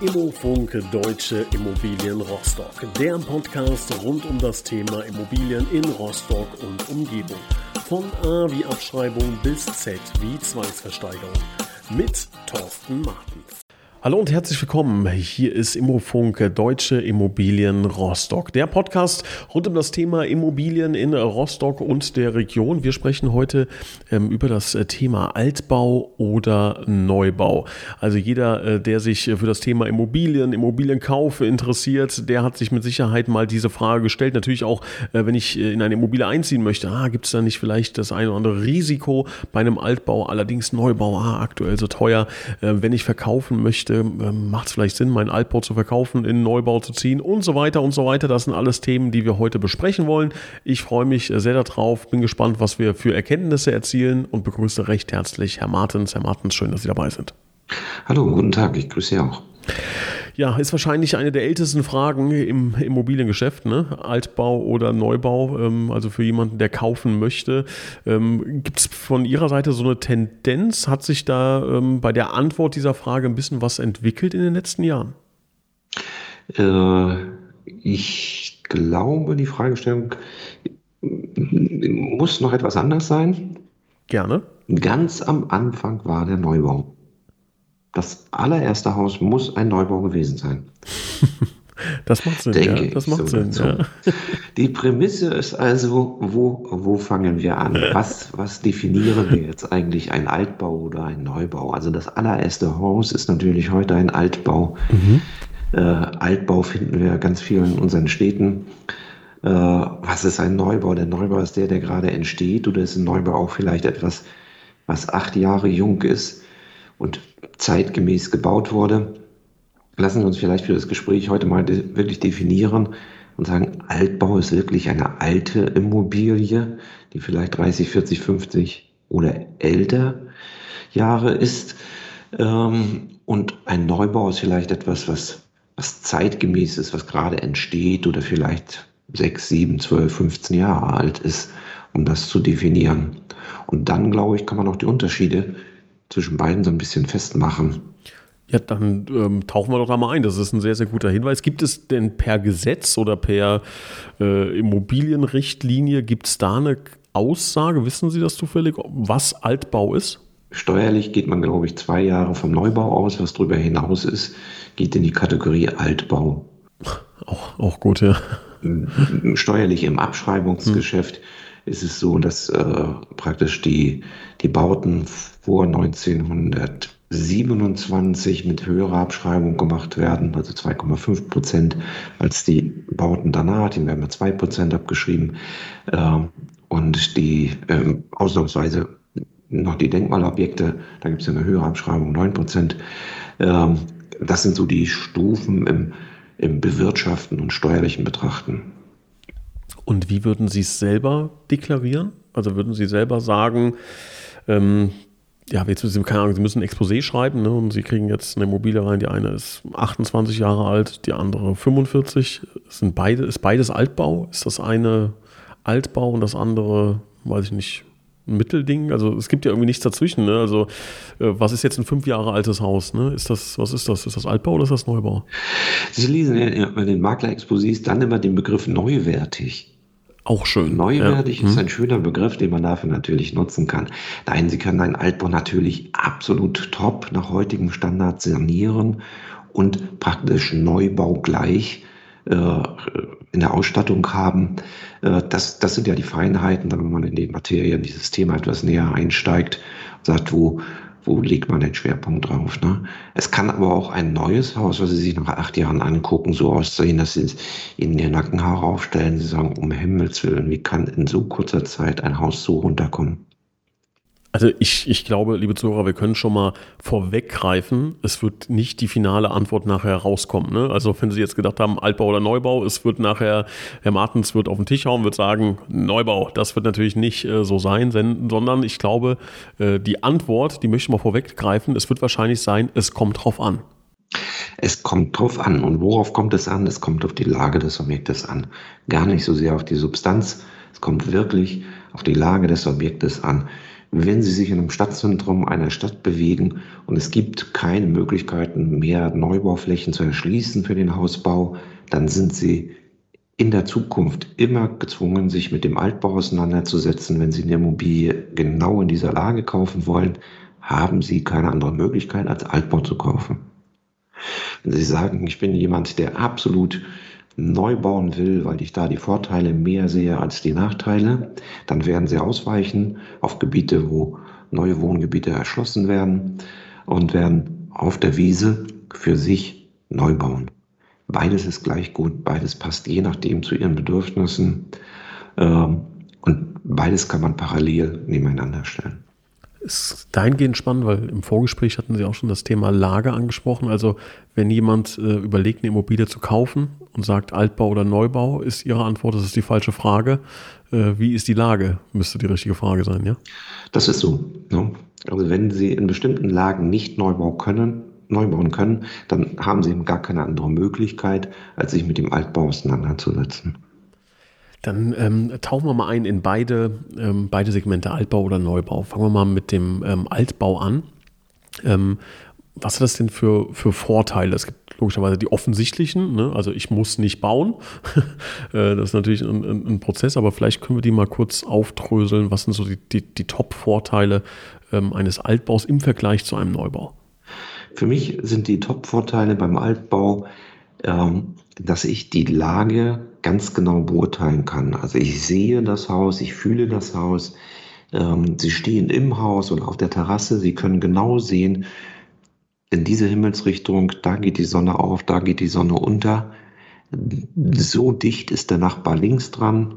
Immofunk Deutsche Immobilien Rostock. Der Podcast rund um das Thema Immobilien in Rostock und Umgebung. Von A wie Abschreibung bis Z wie Zwangsversteigerung. Mit Thorsten Martens. Hallo und herzlich willkommen. Hier ist Immofunk Deutsche Immobilien Rostock. Der Podcast rund um das Thema Immobilien in Rostock und der Region. Wir sprechen heute ähm, über das Thema Altbau oder Neubau. Also jeder, äh, der sich für das Thema Immobilien, Immobilienkauf interessiert, der hat sich mit Sicherheit mal diese Frage gestellt. Natürlich auch, äh, wenn ich äh, in eine Immobilie einziehen möchte, ah, gibt es da nicht vielleicht das eine oder andere Risiko bei einem Altbau, allerdings Neubau, ah, aktuell so teuer. Äh, wenn ich verkaufen möchte, möchte, ähm, macht es vielleicht Sinn, meinen Altbau zu verkaufen, in einen Neubau zu ziehen und so weiter und so weiter. Das sind alles Themen, die wir heute besprechen wollen. Ich freue mich sehr darauf, bin gespannt, was wir für Erkenntnisse erzielen und begrüße recht herzlich Herr Martens. Herr Martens, schön, dass Sie dabei sind. Hallo, guten Tag, ich grüße Sie auch. Ja, ist wahrscheinlich eine der ältesten Fragen im Immobiliengeschäft, ne? Altbau oder Neubau, ähm, also für jemanden, der kaufen möchte. Ähm, Gibt es von Ihrer Seite so eine Tendenz? Hat sich da ähm, bei der Antwort dieser Frage ein bisschen was entwickelt in den letzten Jahren? Äh, ich glaube, die Fragestellung muss noch etwas anders sein. Gerne. Ganz am Anfang war der Neubau das allererste Haus muss ein Neubau gewesen sein. Das macht Sinn. Denke ja, das macht so Sinn. Ja. Die Prämisse ist also, wo, wo fangen wir an? Was, was definieren wir jetzt eigentlich ein Altbau oder ein Neubau? Also das allererste Haus ist natürlich heute ein Altbau. Mhm. Äh, Altbau finden wir ganz viel in unseren Städten. Äh, was ist ein Neubau? Der Neubau ist der, der gerade entsteht oder ist ein Neubau auch vielleicht etwas, was acht Jahre jung ist? Und zeitgemäß gebaut wurde. Lassen wir uns vielleicht für das Gespräch heute mal de wirklich definieren und sagen, Altbau ist wirklich eine alte Immobilie, die vielleicht 30, 40, 50 oder älter Jahre ist. Ähm, und ein Neubau ist vielleicht etwas, was, was zeitgemäß ist, was gerade entsteht oder vielleicht 6, 7, 12, 15 Jahre alt ist, um das zu definieren. Und dann, glaube ich, kann man auch die Unterschiede zwischen beiden so ein bisschen festmachen. Ja, dann ähm, tauchen wir doch da mal ein. Das ist ein sehr, sehr guter Hinweis. Gibt es denn per Gesetz oder per äh, Immobilienrichtlinie, gibt es da eine Aussage, wissen Sie das zufällig, was Altbau ist? Steuerlich geht man, glaube ich, zwei Jahre vom Neubau aus. Was darüber hinaus ist, geht in die Kategorie Altbau. Auch, auch gut, ja. Steuerlich im Abschreibungsgeschäft hm. Ist es so, dass äh, praktisch die, die Bauten vor 1927 mit höherer Abschreibung gemacht werden, also 2,5 Prozent, als die Bauten danach, die werden mit 2 Prozent abgeschrieben. Ähm, und die ähm, ausnahmsweise noch die Denkmalobjekte, da gibt es eine höhere Abschreibung, 9 Prozent. Ähm, das sind so die Stufen im, im Bewirtschaften und steuerlichen Betrachten. Und wie würden Sie es selber deklarieren? Also würden Sie selber sagen, ähm, ja, jetzt müssen Sie, keine Ahnung, Sie müssen ein Exposé schreiben ne, und Sie kriegen jetzt eine Immobilie rein. Die eine ist 28 Jahre alt, die andere 45. Sind beide, ist beides Altbau? Ist das eine Altbau und das andere, weiß ich nicht, ein Mittelding? Also es gibt ja irgendwie nichts dazwischen. Ne? Also äh, was ist jetzt ein fünf Jahre altes Haus? Ne? Ist das, was ist das? Ist das Altbau oder ist das Neubau? Sie lesen ja bei den Makler-Exposés dann immer den Begriff neuwertig. Auch schön. Neuwertig ja. ist hm. ein schöner Begriff, den man dafür natürlich nutzen kann. Nein, Sie können einen Altbau natürlich absolut top nach heutigem Standard sanieren und praktisch Neubau gleich in der Ausstattung haben. Äh, das, das sind ja die Feinheiten, wenn man in die Materie, in dieses Thema etwas näher einsteigt, sagt, wo, wo legt man den Schwerpunkt drauf. Ne? Es kann aber auch ein neues Haus, was Sie sich nach acht Jahren angucken, so aussehen, dass Sie Ihnen Ihr Nackenhaare aufstellen. Sie sagen, um Himmels Willen, wie kann in so kurzer Zeit ein Haus so runterkommen? Also ich, ich glaube, liebe Zuhörer, wir können schon mal vorweggreifen, es wird nicht die finale Antwort nachher rauskommen. Ne? Also wenn Sie jetzt gedacht haben, Altbau oder Neubau, es wird nachher, Herr Martens wird auf den Tisch hauen, wird sagen, Neubau. Das wird natürlich nicht äh, so sein, sondern ich glaube, äh, die Antwort, die möchte ich mal vorweggreifen, es wird wahrscheinlich sein, es kommt drauf an. Es kommt drauf an. Und worauf kommt es an? Es kommt auf die Lage des Objektes an. Gar nicht so sehr auf die Substanz. Es kommt wirklich auf die Lage des Objektes an wenn Sie sich in einem Stadtzentrum einer Stadt bewegen und es gibt keine Möglichkeiten mehr, Neubauflächen zu erschließen für den Hausbau, dann sind Sie in der Zukunft immer gezwungen, sich mit dem Altbau auseinanderzusetzen. Wenn Sie eine Immobilie genau in dieser Lage kaufen wollen, haben Sie keine andere Möglichkeit, als Altbau zu kaufen. Wenn Sie sagen, ich bin jemand, der absolut neu bauen will, weil ich da die Vorteile mehr sehe als die Nachteile, dann werden Sie ausweichen auf Gebiete, wo neue Wohngebiete erschlossen werden und werden auf der Wiese für sich neu bauen. Beides ist gleich gut, beides passt je nachdem zu Ihren Bedürfnissen ähm, und beides kann man parallel nebeneinander stellen ist dahingehend spannend, weil im Vorgespräch hatten Sie auch schon das Thema Lage angesprochen. Also wenn jemand äh, überlegt, eine Immobilie zu kaufen und sagt Altbau oder Neubau, ist Ihre Antwort, das ist die falsche Frage. Äh, wie ist die Lage? Müsste die richtige Frage sein, ja? Das ist so. Ne? Also wenn Sie in bestimmten Lagen nicht Neubau können, neu bauen können, dann haben Sie eben gar keine andere Möglichkeit, als sich mit dem Altbau auseinanderzusetzen. Dann ähm, tauchen wir mal ein in beide, ähm, beide Segmente, Altbau oder Neubau. Fangen wir mal mit dem ähm, Altbau an. Ähm, was hat das denn für, für Vorteile? Es gibt logischerweise die offensichtlichen, ne? also ich muss nicht bauen. Äh, das ist natürlich ein, ein, ein, Prozess, aber vielleicht können wir die mal kurz aufdröseln. Was sind so die, die, die Top-Vorteile ähm, eines Altbaus im Vergleich zu einem Neubau? Für mich sind die Top-Vorteile beim Altbau, ähm, dass ich die Lage ganz genau beurteilen kann. Also ich sehe das Haus, ich fühle das Haus. Ähm, sie stehen im Haus und auf der Terrasse. Sie können genau sehen, in diese Himmelsrichtung, da geht die Sonne auf, da geht die Sonne unter. So dicht ist der Nachbar links dran.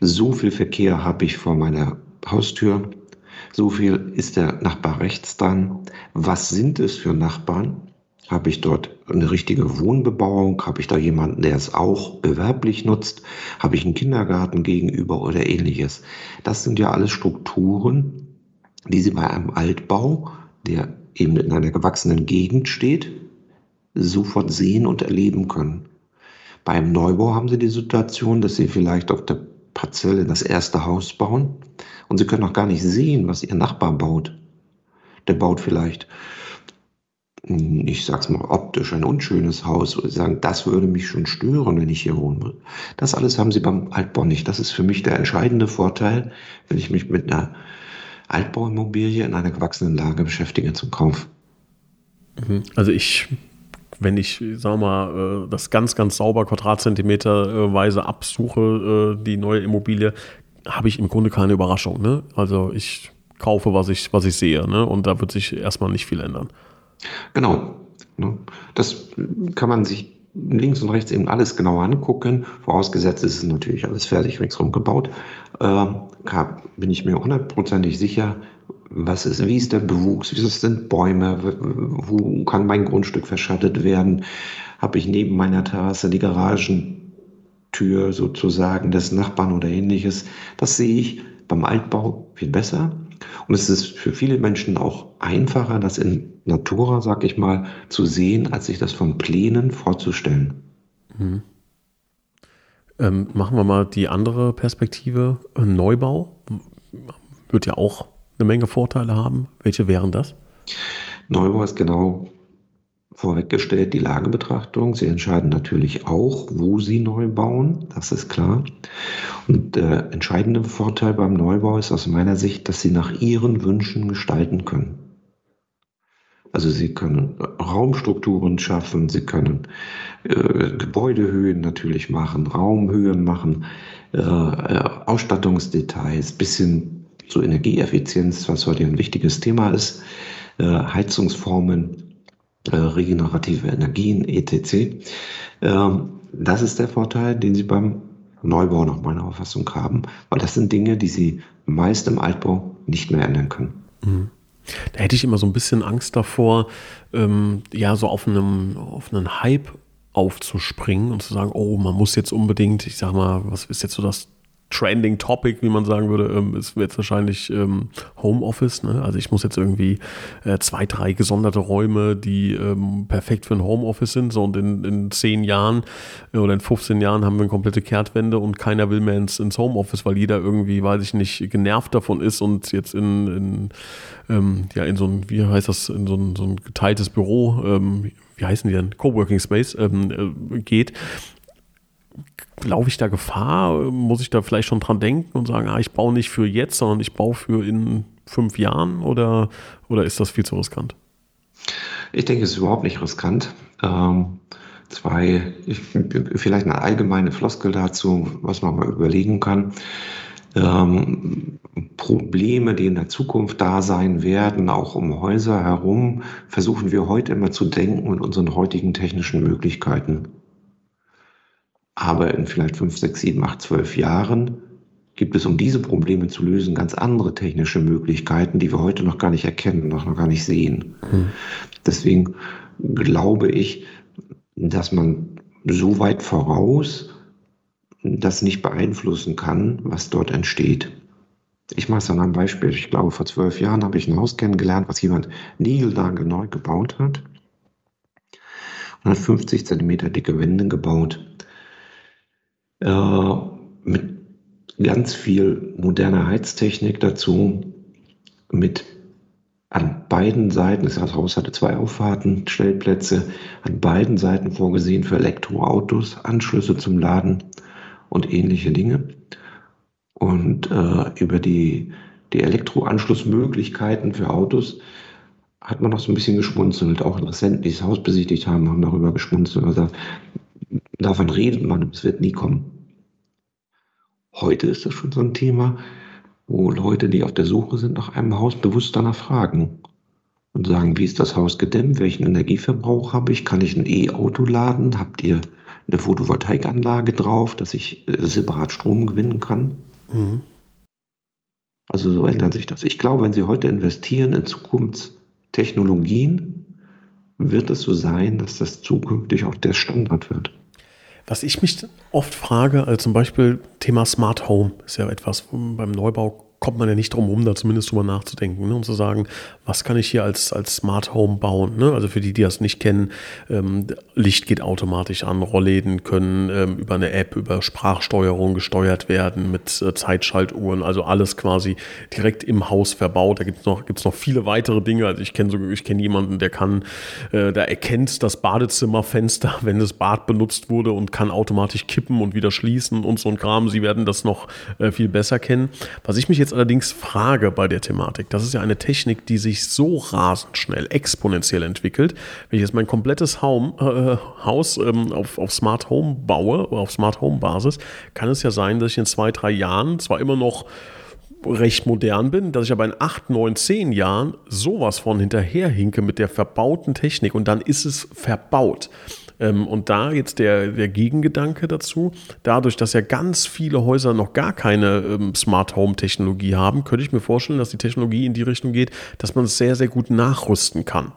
So viel Verkehr habe ich vor meiner Haustür. So viel ist der Nachbar rechts dran. Was sind es für Nachbarn? Habe ich dort eine richtige Wohnbebauung? Habe ich da jemanden, der es auch gewerblich nutzt? Habe ich einen Kindergarten gegenüber oder ähnliches? Das sind ja alles Strukturen, die Sie bei einem Altbau, der eben in einer gewachsenen Gegend steht, sofort sehen und erleben können. Beim Neubau haben Sie die Situation, dass Sie vielleicht auf der Parzelle das erste Haus bauen und Sie können auch gar nicht sehen, was Ihr Nachbar baut. Der baut vielleicht ich sag's mal, optisch ein unschönes Haus und sagen, das würde mich schon stören, wenn ich hier wohnen würde. Das alles haben sie beim Altbau nicht. Das ist für mich der entscheidende Vorteil, wenn ich mich mit einer Altbauimmobilie in einer gewachsenen Lage beschäftige zum Kauf. Mhm. Also ich, wenn ich, sag mal, äh, das ganz, ganz sauber Quadratzentimeterweise absuche, äh, die neue Immobilie, habe ich im Grunde keine Überraschung. Ne? Also ich kaufe, was ich, was ich sehe. Ne? Und da wird sich erstmal nicht viel ändern. Genau. Ne? Das kann man sich links und rechts eben alles genau angucken. Vorausgesetzt ist es natürlich alles fertig ringsherum gebaut. Äh, bin ich mir hundertprozentig sicher, was ist, wie ist der Bewuchs, wie sind Bäume, wo kann mein Grundstück verschattet werden, habe ich neben meiner Terrasse die Garagentür sozusagen des Nachbarn oder ähnliches. Das sehe ich beim Altbau viel besser. Und es ist für viele Menschen auch einfacher, das in Natura, sag ich mal, zu sehen, als sich das von Plänen vorzustellen. Mhm. Ähm, machen wir mal die andere Perspektive. Neubau wird ja auch eine Menge Vorteile haben. Welche wären das? Neubau ist genau vorweggestellt die Lagebetrachtung. Sie entscheiden natürlich auch, wo Sie neu bauen, das ist klar. Und der entscheidende Vorteil beim Neubau ist aus meiner Sicht, dass Sie nach Ihren Wünschen gestalten können. Also Sie können Raumstrukturen schaffen, Sie können äh, Gebäudehöhen natürlich machen, Raumhöhen machen, äh, äh Ausstattungsdetails, bis hin zur Energieeffizienz, was heute ein wichtiges Thema ist, äh, Heizungsformen, äh, regenerative Energien, etc. Ähm, das ist der Vorteil, den Sie beim Neubau nach meiner Auffassung haben, weil das sind Dinge, die Sie meist im Altbau nicht mehr ändern können. Mhm. Da hätte ich immer so ein bisschen Angst davor, ähm, ja, so auf einem, auf einen Hype aufzuspringen und zu sagen, oh, man muss jetzt unbedingt, ich sag mal, was ist jetzt so das Trending Topic, wie man sagen würde, ähm, ist jetzt wahrscheinlich ähm, Homeoffice. Ne? Also ich muss jetzt irgendwie äh, zwei, drei gesonderte Räume, die ähm, perfekt für ein Homeoffice sind. So und in, in zehn Jahren äh, oder in 15 Jahren haben wir eine komplette Kehrtwende und keiner will mehr ins, ins Homeoffice, weil jeder irgendwie, weiß ich nicht, genervt davon ist und jetzt in, in ähm, ja in so ein, wie heißt das, in so ein, so ein geteiltes Büro, wie heißen die denn, Coworking Space ähm, äh, geht laufe ich da Gefahr? Muss ich da vielleicht schon dran denken und sagen, ah, ich baue nicht für jetzt, sondern ich baue für in fünf Jahren oder, oder ist das viel zu riskant? Ich denke, es ist überhaupt nicht riskant. Ähm, zwei, ich, vielleicht eine allgemeine Floskel dazu, was man mal überlegen kann. Ähm, Probleme, die in der Zukunft da sein werden, auch um Häuser herum, versuchen wir heute immer zu denken mit unseren heutigen technischen Möglichkeiten. Aber in vielleicht fünf, sechs, sieben, acht, zwölf Jahren gibt es, um diese Probleme zu lösen, ganz andere technische Möglichkeiten, die wir heute noch gar nicht erkennen, noch, noch gar nicht sehen. Mhm. Deswegen glaube ich, dass man so weit voraus das nicht beeinflussen kann, was dort entsteht. Ich mache es an einem Beispiel. Ich glaube, vor zwölf Jahren habe ich ein Haus kennengelernt, was jemand niegelnagel neu gebaut hat. Und hat 50 Zentimeter dicke Wände gebaut äh, mit ganz viel moderner Heiztechnik dazu, mit an beiden Seiten, das Haus hatte zwei Auffahrten, Stellplätze, an beiden Seiten vorgesehen für Elektroautos, Anschlüsse zum Laden und ähnliche Dinge. Und äh, über die, die Elektroanschlussmöglichkeiten für Autos hat man noch so ein bisschen geschmunzelt. Auch Interessenten, die das Haus besichtigt haben, haben darüber geschmunzelt und gesagt, davon redet man, es wird nie kommen. Heute ist das schon so ein Thema, wo Leute, die auf der Suche sind nach einem Haus, bewusst danach fragen und sagen, wie ist das Haus gedämmt, welchen Energieverbrauch habe ich, kann ich ein E-Auto laden, habt ihr eine Photovoltaikanlage drauf, dass ich äh, separat Strom gewinnen kann? Mhm. Also so ändert sich das. Ich glaube, wenn Sie heute investieren in Zukunftstechnologien, wird es so sein, dass das zukünftig auch der Standard wird. Was ich mich oft frage, also zum Beispiel Thema Smart Home ist ja etwas beim Neubau kommt man ja nicht drum herum, da zumindest drüber nachzudenken ne, und zu sagen, was kann ich hier als, als Smart Home bauen. Ne? Also für die, die das nicht kennen, ähm, Licht geht automatisch an, Rollläden können ähm, über eine App, über Sprachsteuerung gesteuert werden mit äh, Zeitschaltuhren, also alles quasi direkt im Haus verbaut. Da gibt es noch, gibt's noch viele weitere Dinge. Also ich kenne ich kenne jemanden, der kann, äh, der erkennt das Badezimmerfenster, wenn das Bad benutzt wurde und kann automatisch kippen und wieder schließen und so ein Kram. Sie werden das noch äh, viel besser kennen. Was ich mich jetzt allerdings frage bei der Thematik, das ist ja eine Technik, die sich so rasend schnell, exponentiell entwickelt. Wenn ich jetzt mein komplettes Home, äh, Haus ähm, auf, auf Smart Home baue, auf Smart Home Basis, kann es ja sein, dass ich in zwei, drei Jahren zwar immer noch recht modern bin, dass ich aber in acht, neun, zehn Jahren sowas von hinterherhinke mit der verbauten Technik und dann ist es verbaut. Ähm, und da jetzt der, der Gegengedanke dazu, dadurch, dass ja ganz viele Häuser noch gar keine ähm, Smart Home Technologie haben, könnte ich mir vorstellen, dass die Technologie in die Richtung geht, dass man es sehr, sehr gut nachrüsten kann.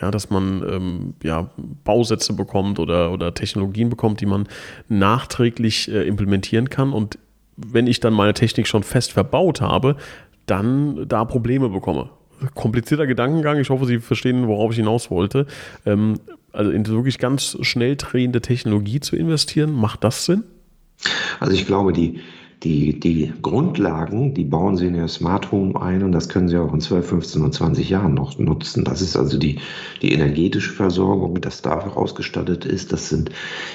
Ja, dass man ähm, ja, Bausätze bekommt oder, oder Technologien bekommt, die man nachträglich äh, implementieren kann. Und wenn ich dann meine Technik schon fest verbaut habe, dann da Probleme bekomme. Komplizierter Gedankengang, ich hoffe, Sie verstehen, worauf ich hinaus wollte. Ähm, also in wirklich ganz schnell drehende Technologie zu investieren, macht das Sinn? Also ich glaube, die, die, die Grundlagen, die bauen Sie in Ihr Smart Home ein und das können Sie auch in 12, 15 und 20 Jahren noch nutzen. Das ist also die, die energetische Versorgung, das dafür ausgestattet ist. Das sind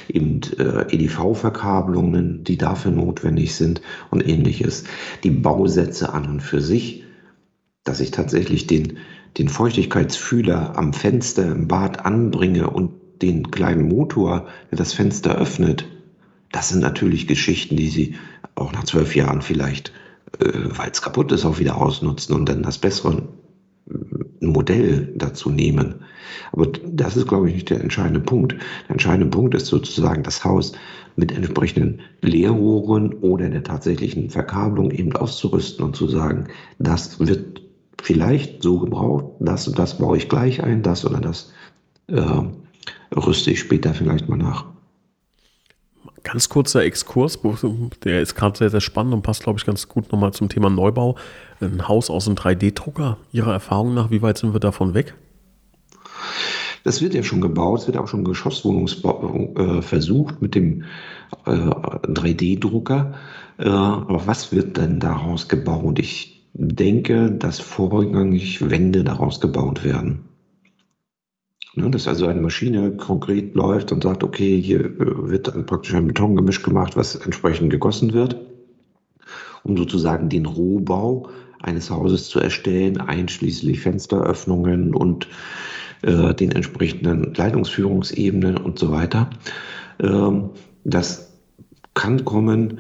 eben äh, EDV-Verkabelungen, die dafür notwendig sind und ähnliches. Die Bausätze an und für sich, dass ich tatsächlich den, den Feuchtigkeitsfühler am Fenster im Bad anbringe und den kleinen Motor, der das Fenster öffnet, das sind natürlich Geschichten, die Sie auch nach zwölf Jahren vielleicht, äh, weil es kaputt ist, auch wieder ausnutzen und dann das bessere äh, Modell dazu nehmen. Aber das ist, glaube ich, nicht der entscheidende Punkt. Der entscheidende Punkt ist sozusagen das Haus mit entsprechenden Leerrohren oder der tatsächlichen Verkabelung eben auszurüsten und zu sagen, das wird vielleicht so gebraucht, das und das baue ich gleich ein, das oder das äh, rüste ich später vielleicht mal nach. ganz kurzer Exkurs, der ist gerade sehr, sehr spannend und passt, glaube ich, ganz gut nochmal zum Thema Neubau. Ein Haus aus einem 3D-Drucker, Ihrer Erfahrung nach, wie weit sind wir davon weg? Das wird ja schon gebaut, es wird auch schon Geschosswohnungsbau äh, versucht mit dem äh, 3D-Drucker. Äh, aber was wird denn daraus gebaut? Ich denke, dass vorrangig Wände daraus gebaut werden. Ne, dass also eine Maschine konkret läuft und sagt, okay, hier äh, wird praktisch ein Betongemisch gemacht, was entsprechend gegossen wird, um sozusagen den Rohbau eines Hauses zu erstellen, einschließlich Fensteröffnungen und äh, den entsprechenden Leitungsführungsebenen und so weiter. Ähm, das kann kommen.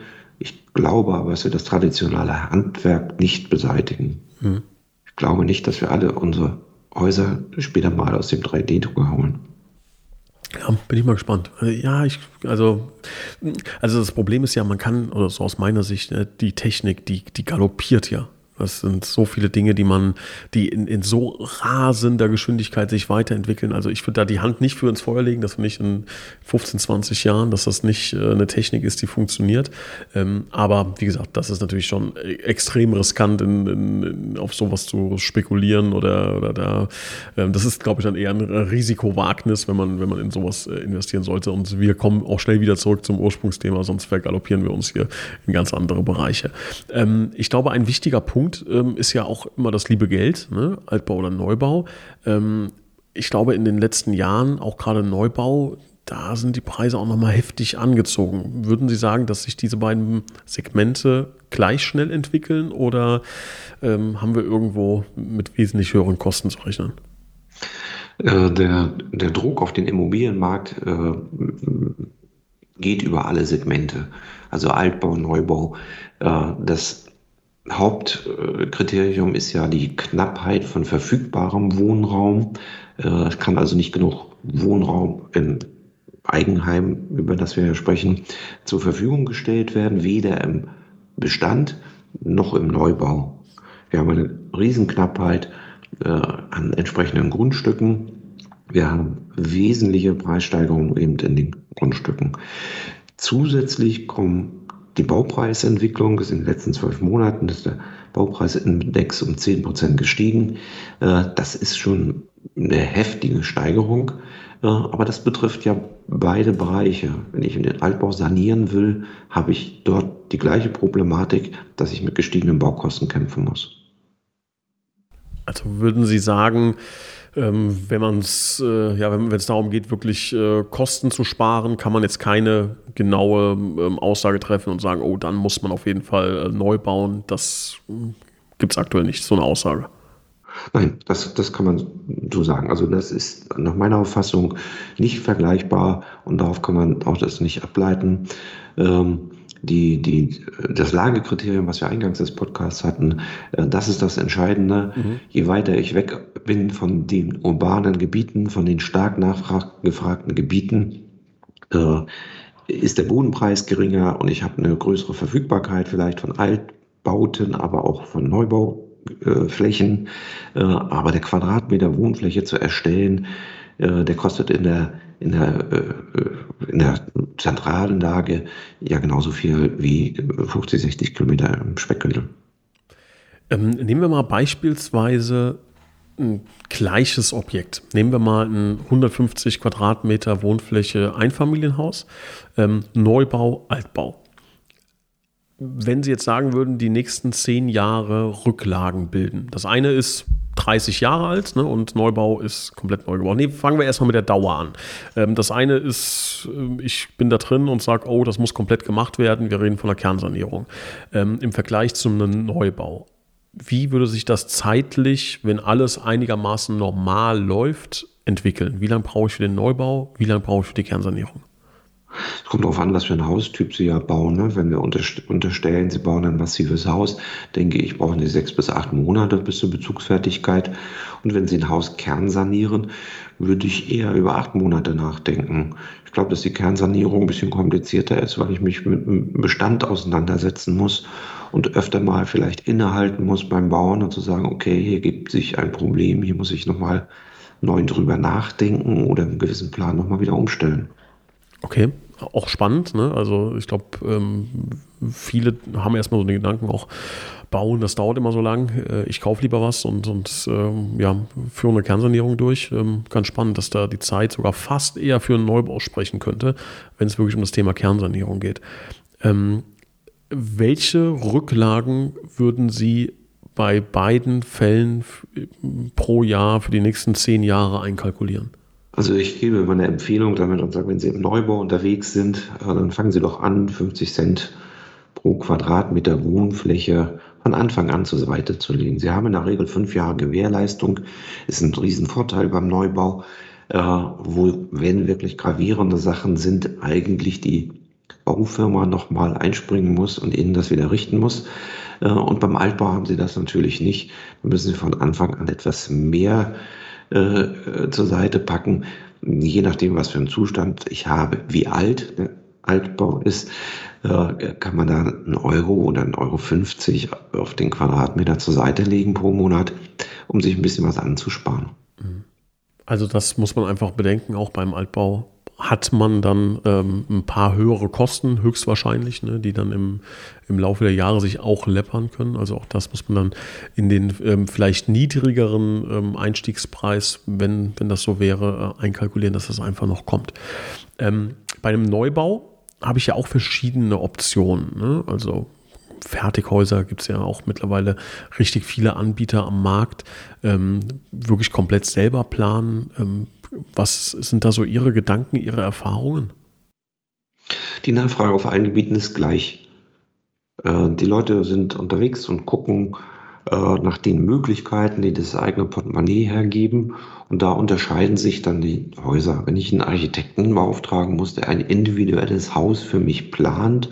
Ich glaube aber, dass wir das traditionelle Handwerk nicht beseitigen. Hm. Ich glaube nicht, dass wir alle unsere Häuser später mal aus dem 3D-Drucker holen. Ja, bin ich mal gespannt. Also, ja, ich, also, also das Problem ist ja, man kann, oder so aus meiner Sicht, ne, die Technik, die, die galoppiert ja. Das sind so viele Dinge, die man, die in, in so rasender Geschwindigkeit sich weiterentwickeln. Also ich würde da die Hand nicht für ins Feuer legen, dass wir nicht in 15, 20 Jahren, dass das nicht äh, eine Technik ist, die funktioniert. Ähm, aber wie gesagt, das ist natürlich schon extrem riskant, in, in, auf sowas zu spekulieren oder, oder da. Ähm, das ist, glaube ich, dann eher ein Risikowagnis, wenn man, wenn man in sowas äh, investieren sollte. Und wir kommen auch schnell wieder zurück zum Ursprungsthema, sonst vergaloppieren wir uns hier in ganz andere Bereiche. Ähm, ich glaube, ein wichtiger Punkt Punkt ähm, ist ja auch immer das liebe Geld, ne? Altbau oder Neubau. Ähm, ich glaube, in den letzten Jahren, auch gerade Neubau, da sind die Preise auch nochmal heftig angezogen. Würden Sie sagen, dass sich diese beiden Segmente gleich schnell entwickeln oder ähm, haben wir irgendwo mit wesentlich höheren Kosten zu rechnen? Äh, der, der Druck auf den Immobilienmarkt äh, geht über alle Segmente, also Altbau, Neubau. Äh, das Hauptkriterium ist ja die Knappheit von verfügbarem Wohnraum. Äh, es kann also nicht genug Wohnraum im Eigenheim, über das wir sprechen, zur Verfügung gestellt werden, weder im Bestand noch im Neubau. Wir haben eine Riesenknappheit äh, an entsprechenden Grundstücken. Wir haben wesentliche Preissteigerungen eben in den Grundstücken. Zusätzlich kommen die Baupreisentwicklung ist in den letzten zwölf Monaten ist der Baupreisindex um zehn Prozent gestiegen. Äh, das ist schon eine heftige Steigerung, äh, aber das betrifft ja beide Bereiche. Wenn ich den Altbau sanieren will, habe ich dort die gleiche Problematik, dass ich mit gestiegenen Baukosten kämpfen muss. Also würden Sie sagen, ähm, wenn es, äh, ja, darum geht, wirklich äh, Kosten zu sparen, kann man jetzt keine genaue ähm, Aussage treffen und sagen, oh, dann muss man auf jeden Fall äh, neu bauen. Das hm, gibt es aktuell nicht, so eine Aussage. Nein, das, das kann man so sagen. Also das ist nach meiner Auffassung nicht vergleichbar und darauf kann man auch das nicht ableiten. Ähm, die, die, das Lagekriterium, was wir eingangs des Podcasts hatten, äh, das ist das Entscheidende. Mhm. Je weiter ich weg bin von den urbanen Gebieten, von den stark nachgefragten Gebieten, äh, ist der Bodenpreis geringer und ich habe eine größere Verfügbarkeit vielleicht von Altbauten, aber auch von Neubauflächen. Äh, aber der Quadratmeter Wohnfläche zu erstellen, der kostet in der in der, äh, in der zentralen Lage ja genauso viel wie 50, 60 Kilometer im Speckgürtel. Ähm, nehmen wir mal beispielsweise ein gleiches Objekt. Nehmen wir mal ein 150 Quadratmeter Wohnfläche Einfamilienhaus, ähm, Neubau, Altbau. Wenn Sie jetzt sagen würden, die nächsten zehn Jahre Rücklagen bilden. Das eine ist 30 Jahre alt ne, und Neubau ist komplett neu gebaut. Nee, fangen wir erstmal mit der Dauer an. Ähm, das eine ist, äh, ich bin da drin und sage, oh, das muss komplett gemacht werden. Wir reden von der Kernsanierung. Ähm, Im Vergleich zu einem Neubau. Wie würde sich das zeitlich, wenn alles einigermaßen normal läuft, entwickeln? Wie lange brauche ich für den Neubau? Wie lange brauche ich für die Kernsanierung? Es kommt darauf an, was für ein Haustyp Sie ja bauen. Ne? Wenn wir unterstellen, Sie bauen ein massives Haus, denke ich, brauchen Sie sechs bis acht Monate bis zur Bezugsfertigkeit. Und wenn Sie ein Haus kernsanieren, würde ich eher über acht Monate nachdenken. Ich glaube, dass die Kernsanierung ein bisschen komplizierter ist, weil ich mich mit dem Bestand auseinandersetzen muss und öfter mal vielleicht innehalten muss beim Bauen und zu sagen, okay, hier gibt sich ein Problem, hier muss ich nochmal neu drüber nachdenken oder einen gewissen Plan nochmal wieder umstellen. Okay, auch spannend. Ne? Also ich glaube, ähm, viele haben erstmal so den Gedanken, auch bauen, das dauert immer so lang. Äh, ich kaufe lieber was und, und ähm, ja, führe eine Kernsanierung durch. Ähm, ganz spannend, dass da die Zeit sogar fast eher für einen Neubau sprechen könnte, wenn es wirklich um das Thema Kernsanierung geht. Ähm, welche Rücklagen würden Sie bei beiden Fällen pro Jahr für die nächsten zehn Jahre einkalkulieren? Also ich gebe immer eine Empfehlung damit und sage, wenn Sie im Neubau unterwegs sind, äh, dann fangen Sie doch an, 50 Cent pro Quadratmeter Wohnfläche von Anfang an zur Seite zu legen. Sie haben in der Regel fünf Jahre Gewährleistung, ist ein Riesenvorteil beim Neubau. Äh, wo, wenn wirklich gravierende Sachen sind, eigentlich die Baufirma nochmal einspringen muss und ihnen das wieder richten muss. Äh, und beim Altbau haben sie das natürlich nicht. Da müssen sie von Anfang an etwas mehr äh, zur Seite packen, je nachdem, was für einen Zustand ich habe, wie alt der Altbau ist, äh, kann man da einen Euro oder einen Euro 50 auf den Quadratmeter zur Seite legen pro Monat, um sich ein bisschen was anzusparen. Also das muss man einfach bedenken, auch beim Altbau hat man dann ähm, ein paar höhere Kosten, höchstwahrscheinlich, ne, die dann im, im Laufe der Jahre sich auch läppern können. Also auch das muss man dann in den ähm, vielleicht niedrigeren ähm, Einstiegspreis, wenn, wenn das so wäre, äh, einkalkulieren, dass das einfach noch kommt. Ähm, bei einem Neubau habe ich ja auch verschiedene Optionen. Ne? Also Fertighäuser gibt es ja auch mittlerweile richtig viele Anbieter am Markt, ähm, wirklich komplett selber planen. Ähm, was sind da so Ihre Gedanken, Ihre Erfahrungen? Die Nachfrage auf allen Gebieten ist gleich. Äh, die Leute sind unterwegs und gucken äh, nach den Möglichkeiten, die das eigene Portemonnaie hergeben. Und da unterscheiden sich dann die Häuser. Wenn ich einen Architekten beauftragen muss, der ein individuelles Haus für mich plant,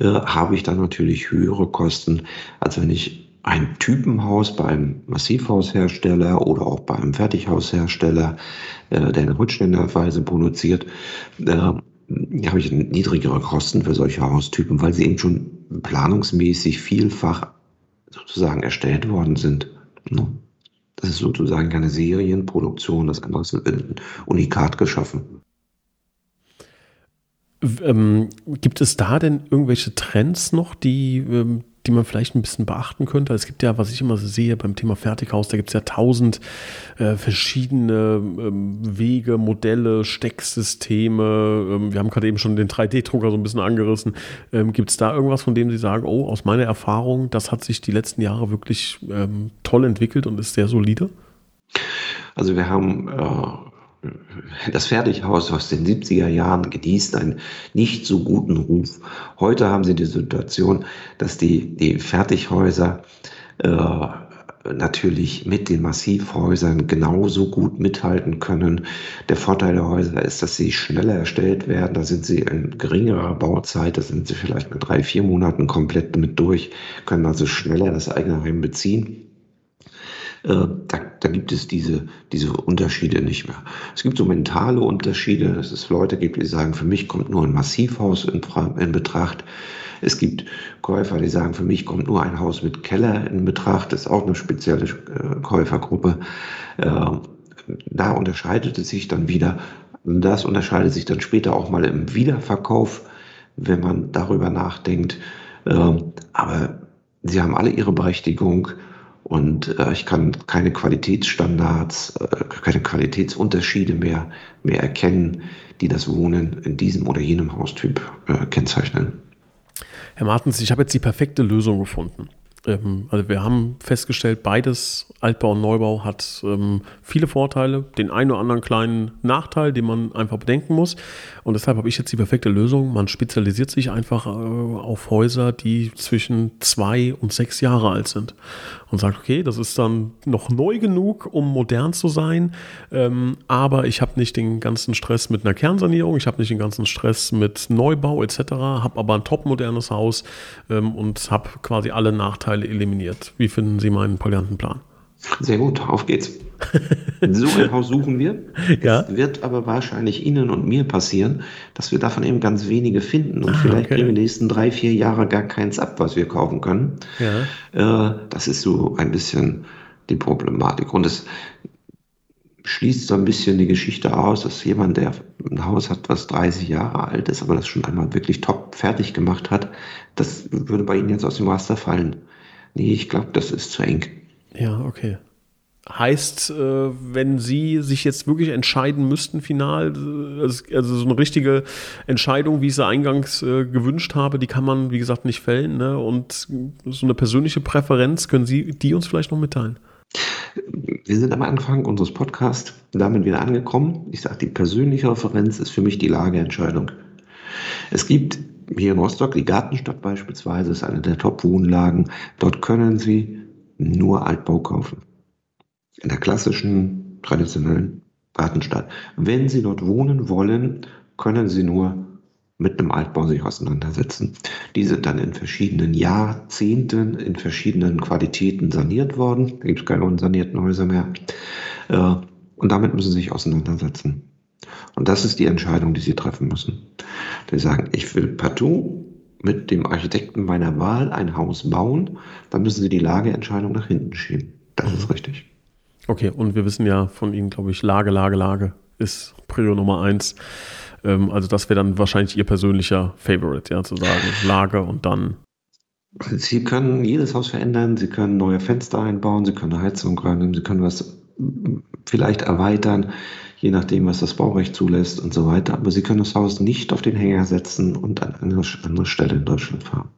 äh, habe ich dann natürlich höhere Kosten, als wenn ich ein Typenhaus bei einem Massivhaushersteller oder auch bei einem Fertighaushersteller, äh, der in rückständerweise produziert, äh, habe ich niedrigere Kosten für solche Haustypen, weil sie eben schon planungsmäßig vielfach sozusagen erstellt worden sind. Ne? Das ist sozusagen keine Serienproduktion, das andere ist ein Unikat geschaffen. Ähm, gibt es da denn irgendwelche Trends noch, die, ähm, die man vielleicht ein bisschen beachten könnte. Es gibt ja, was ich immer so sehe beim Thema Fertighaus, da gibt es ja tausend äh, verschiedene ähm, Wege, Modelle, Stecksysteme. Ähm, wir haben gerade eben schon den 3D-Drucker so ein bisschen angerissen. Ähm, gibt es da irgendwas, von dem Sie sagen, oh, aus meiner Erfahrung, das hat sich die letzten Jahre wirklich ähm, toll entwickelt und ist sehr solide? Also wir haben äh das Fertighaus aus den 70er Jahren genießt einen nicht so guten Ruf. Heute haben sie die Situation, dass die, die Fertighäuser äh, natürlich mit den Massivhäusern genauso gut mithalten können. Der Vorteil der Häuser ist, dass sie schneller erstellt werden. Da sind sie in geringerer Bauzeit, da sind sie vielleicht mit drei, vier Monaten komplett mit durch, können also schneller das eigene Heim beziehen. Äh, da, da gibt es diese, diese Unterschiede nicht mehr. Es gibt so mentale Unterschiede, dass es Leute gibt, die sagen, für mich kommt nur ein Massivhaus in, in Betracht. Es gibt Käufer, die sagen, für mich kommt nur ein Haus mit Keller in Betracht. Das ist auch eine spezielle äh, Käufergruppe. Äh, da unterscheidet es sich dann wieder. Das unterscheidet sich dann später auch mal im Wiederverkauf, wenn man darüber nachdenkt. aber sie haben alle ihre Berechtigung. Und äh, ich kann keine Qualitätsstandards, äh, keine Qualitätsunterschiede mehr, mehr erkennen, die das Wohnen in diesem oder jenem Haustyp äh, kennzeichnen. Herr Martens, ich habe jetzt die perfekte Lösung gefunden. Ähm, also wir haben festgestellt, beides, Altbau und Neubau, hat ähm, viele Vorteile, den einen oder anderen kleinen Nachteil, den man einfach bedenken muss. Und deshalb habe ich jetzt die perfekte Lösung. Man spezialisiert sich einfach äh, auf Häuser, die zwischen zwei und sechs Jahre alt sind. Und sagt, okay, das ist dann noch neu genug, um modern zu sein, ähm, aber ich habe nicht den ganzen Stress mit einer Kernsanierung, ich habe nicht den ganzen Stress mit Neubau etc., habe aber ein topmodernes Haus ähm, und habe quasi alle Nachteile eliminiert. Wie finden Sie meinen brillanten Plan? Sehr gut, auf geht's. so ein Haus suchen wir. Ja. Es wird aber wahrscheinlich Ihnen und mir passieren, dass wir davon eben ganz wenige finden und ah, vielleicht okay. kriegen wir die nächsten drei, vier Jahre gar keins ab, was wir kaufen können. Ja. Äh, das ist so ein bisschen die Problematik. Und es schließt so ein bisschen die Geschichte aus, dass jemand, der ein Haus hat, was 30 Jahre alt ist, aber das schon einmal wirklich top fertig gemacht hat, das würde bei Ihnen jetzt aus dem Raster fallen. Nee, ich glaube, das ist zu eng. Ja, okay. Heißt, äh, wenn Sie sich jetzt wirklich entscheiden müssten, final, äh, also so eine richtige Entscheidung, wie ich sie eingangs äh, gewünscht habe, die kann man, wie gesagt, nicht fällen. Ne? Und so eine persönliche Präferenz, können Sie die uns vielleicht noch mitteilen? Wir sind am Anfang unseres Podcasts damit wieder angekommen. Ich sage, die persönliche Referenz ist für mich die Lageentscheidung. Es gibt hier in Rostock die Gartenstadt beispielsweise, ist eine der Top-Wohnlagen. Dort können Sie nur Altbau kaufen in der klassischen, traditionellen Gartenstadt. Wenn Sie dort wohnen wollen, können Sie nur mit einem Altbau sich auseinandersetzen. Diese dann in verschiedenen Jahrzehnten, in verschiedenen Qualitäten saniert worden. Da gibt es keine unsanierten Häuser mehr. Äh, und damit müssen Sie sich auseinandersetzen. Und das ist die Entscheidung, die Sie treffen müssen. Die sagen, ich will partout mit dem Architekten meiner Wahl ein Haus bauen, dann müssen Sie die Lageentscheidung nach hinten schieben. Das ist richtig. Okay, und wir wissen ja von Ihnen, glaube ich, Lage, Lage, Lage ist Prio Nummer eins. Ähm, also das wäre dann wahrscheinlich Ihr persönlicher Favorite, ja, zu sagen, Lage und dann. Sie können jedes Haus verändern, Sie können neue Fenster einbauen, Sie können eine Heizung rein, Sie können was vielleicht erweitern, je nachdem, was das Baurecht zulässt und so weiter. Aber Sie können das Haus nicht auf den Hänger setzen und an eine andere Stelle in Deutschland fahren.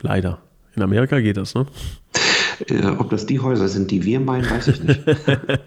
Leider. In Amerika geht das, ne? Äh, ob das die Häuser sind, die wir meinen, weiß ich nicht.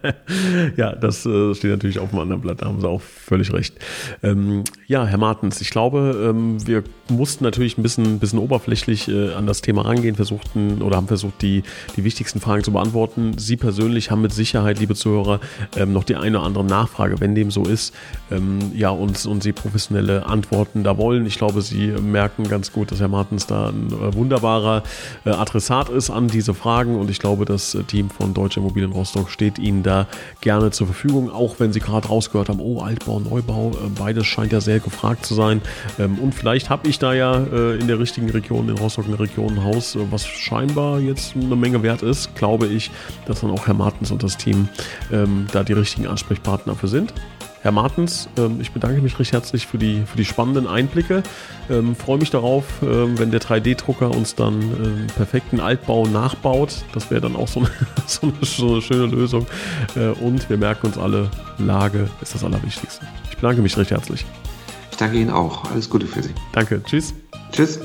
ja, das äh, steht natürlich auf dem anderen Blatt, da haben Sie auch völlig recht. Ähm, ja, Herr Martens, ich glaube, ähm, wir mussten natürlich ein bisschen, bisschen oberflächlich äh, an das Thema rangehen, versuchten oder haben versucht, die, die wichtigsten Fragen zu beantworten. Sie persönlich haben mit Sicherheit, liebe Zuhörer, ähm, noch die eine oder andere Nachfrage, wenn dem so ist, ähm, ja, und, und Sie professionelle Antworten da wollen. Ich glaube, Sie merken ganz gut, dass Herr Martens da ein äh, wunderbarer äh, Adressat ist an diese Frage fragen und ich glaube, das äh, Team von Deutsche Immobilien Rostock steht Ihnen da gerne zur Verfügung, auch wenn Sie gerade rausgehört haben, oh, Altbau, Neubau, äh, beides scheint ja sehr gefragt zu sein. Ähm, und vielleicht habe ich da ja äh, in der richtigen Region, in Rostock, in der Region ein Haus, was scheinbar jetzt eine Menge wert ist, glaube ich, dass dann auch Herr Martens und das Team ähm, da die richtigen Ansprechpartner für sind. Herr Martens, ähm, ich bedanke mich recht herzlich für die, für die spannenden Einblicke. Ähm, freue mich darauf, ähm, wenn der 3D-Drucker uns dann perfekten Altbau nachbaut. Das wäre dann auch so eine, so, eine, so eine, schöne Lösung. Äh, und wir merken uns alle, Lage ist das Allerwichtigste. Ich bedanke mich recht herzlich. Ich danke Ihnen auch. Alles Gute für Sie. Danke. Tschüss. Tschüss.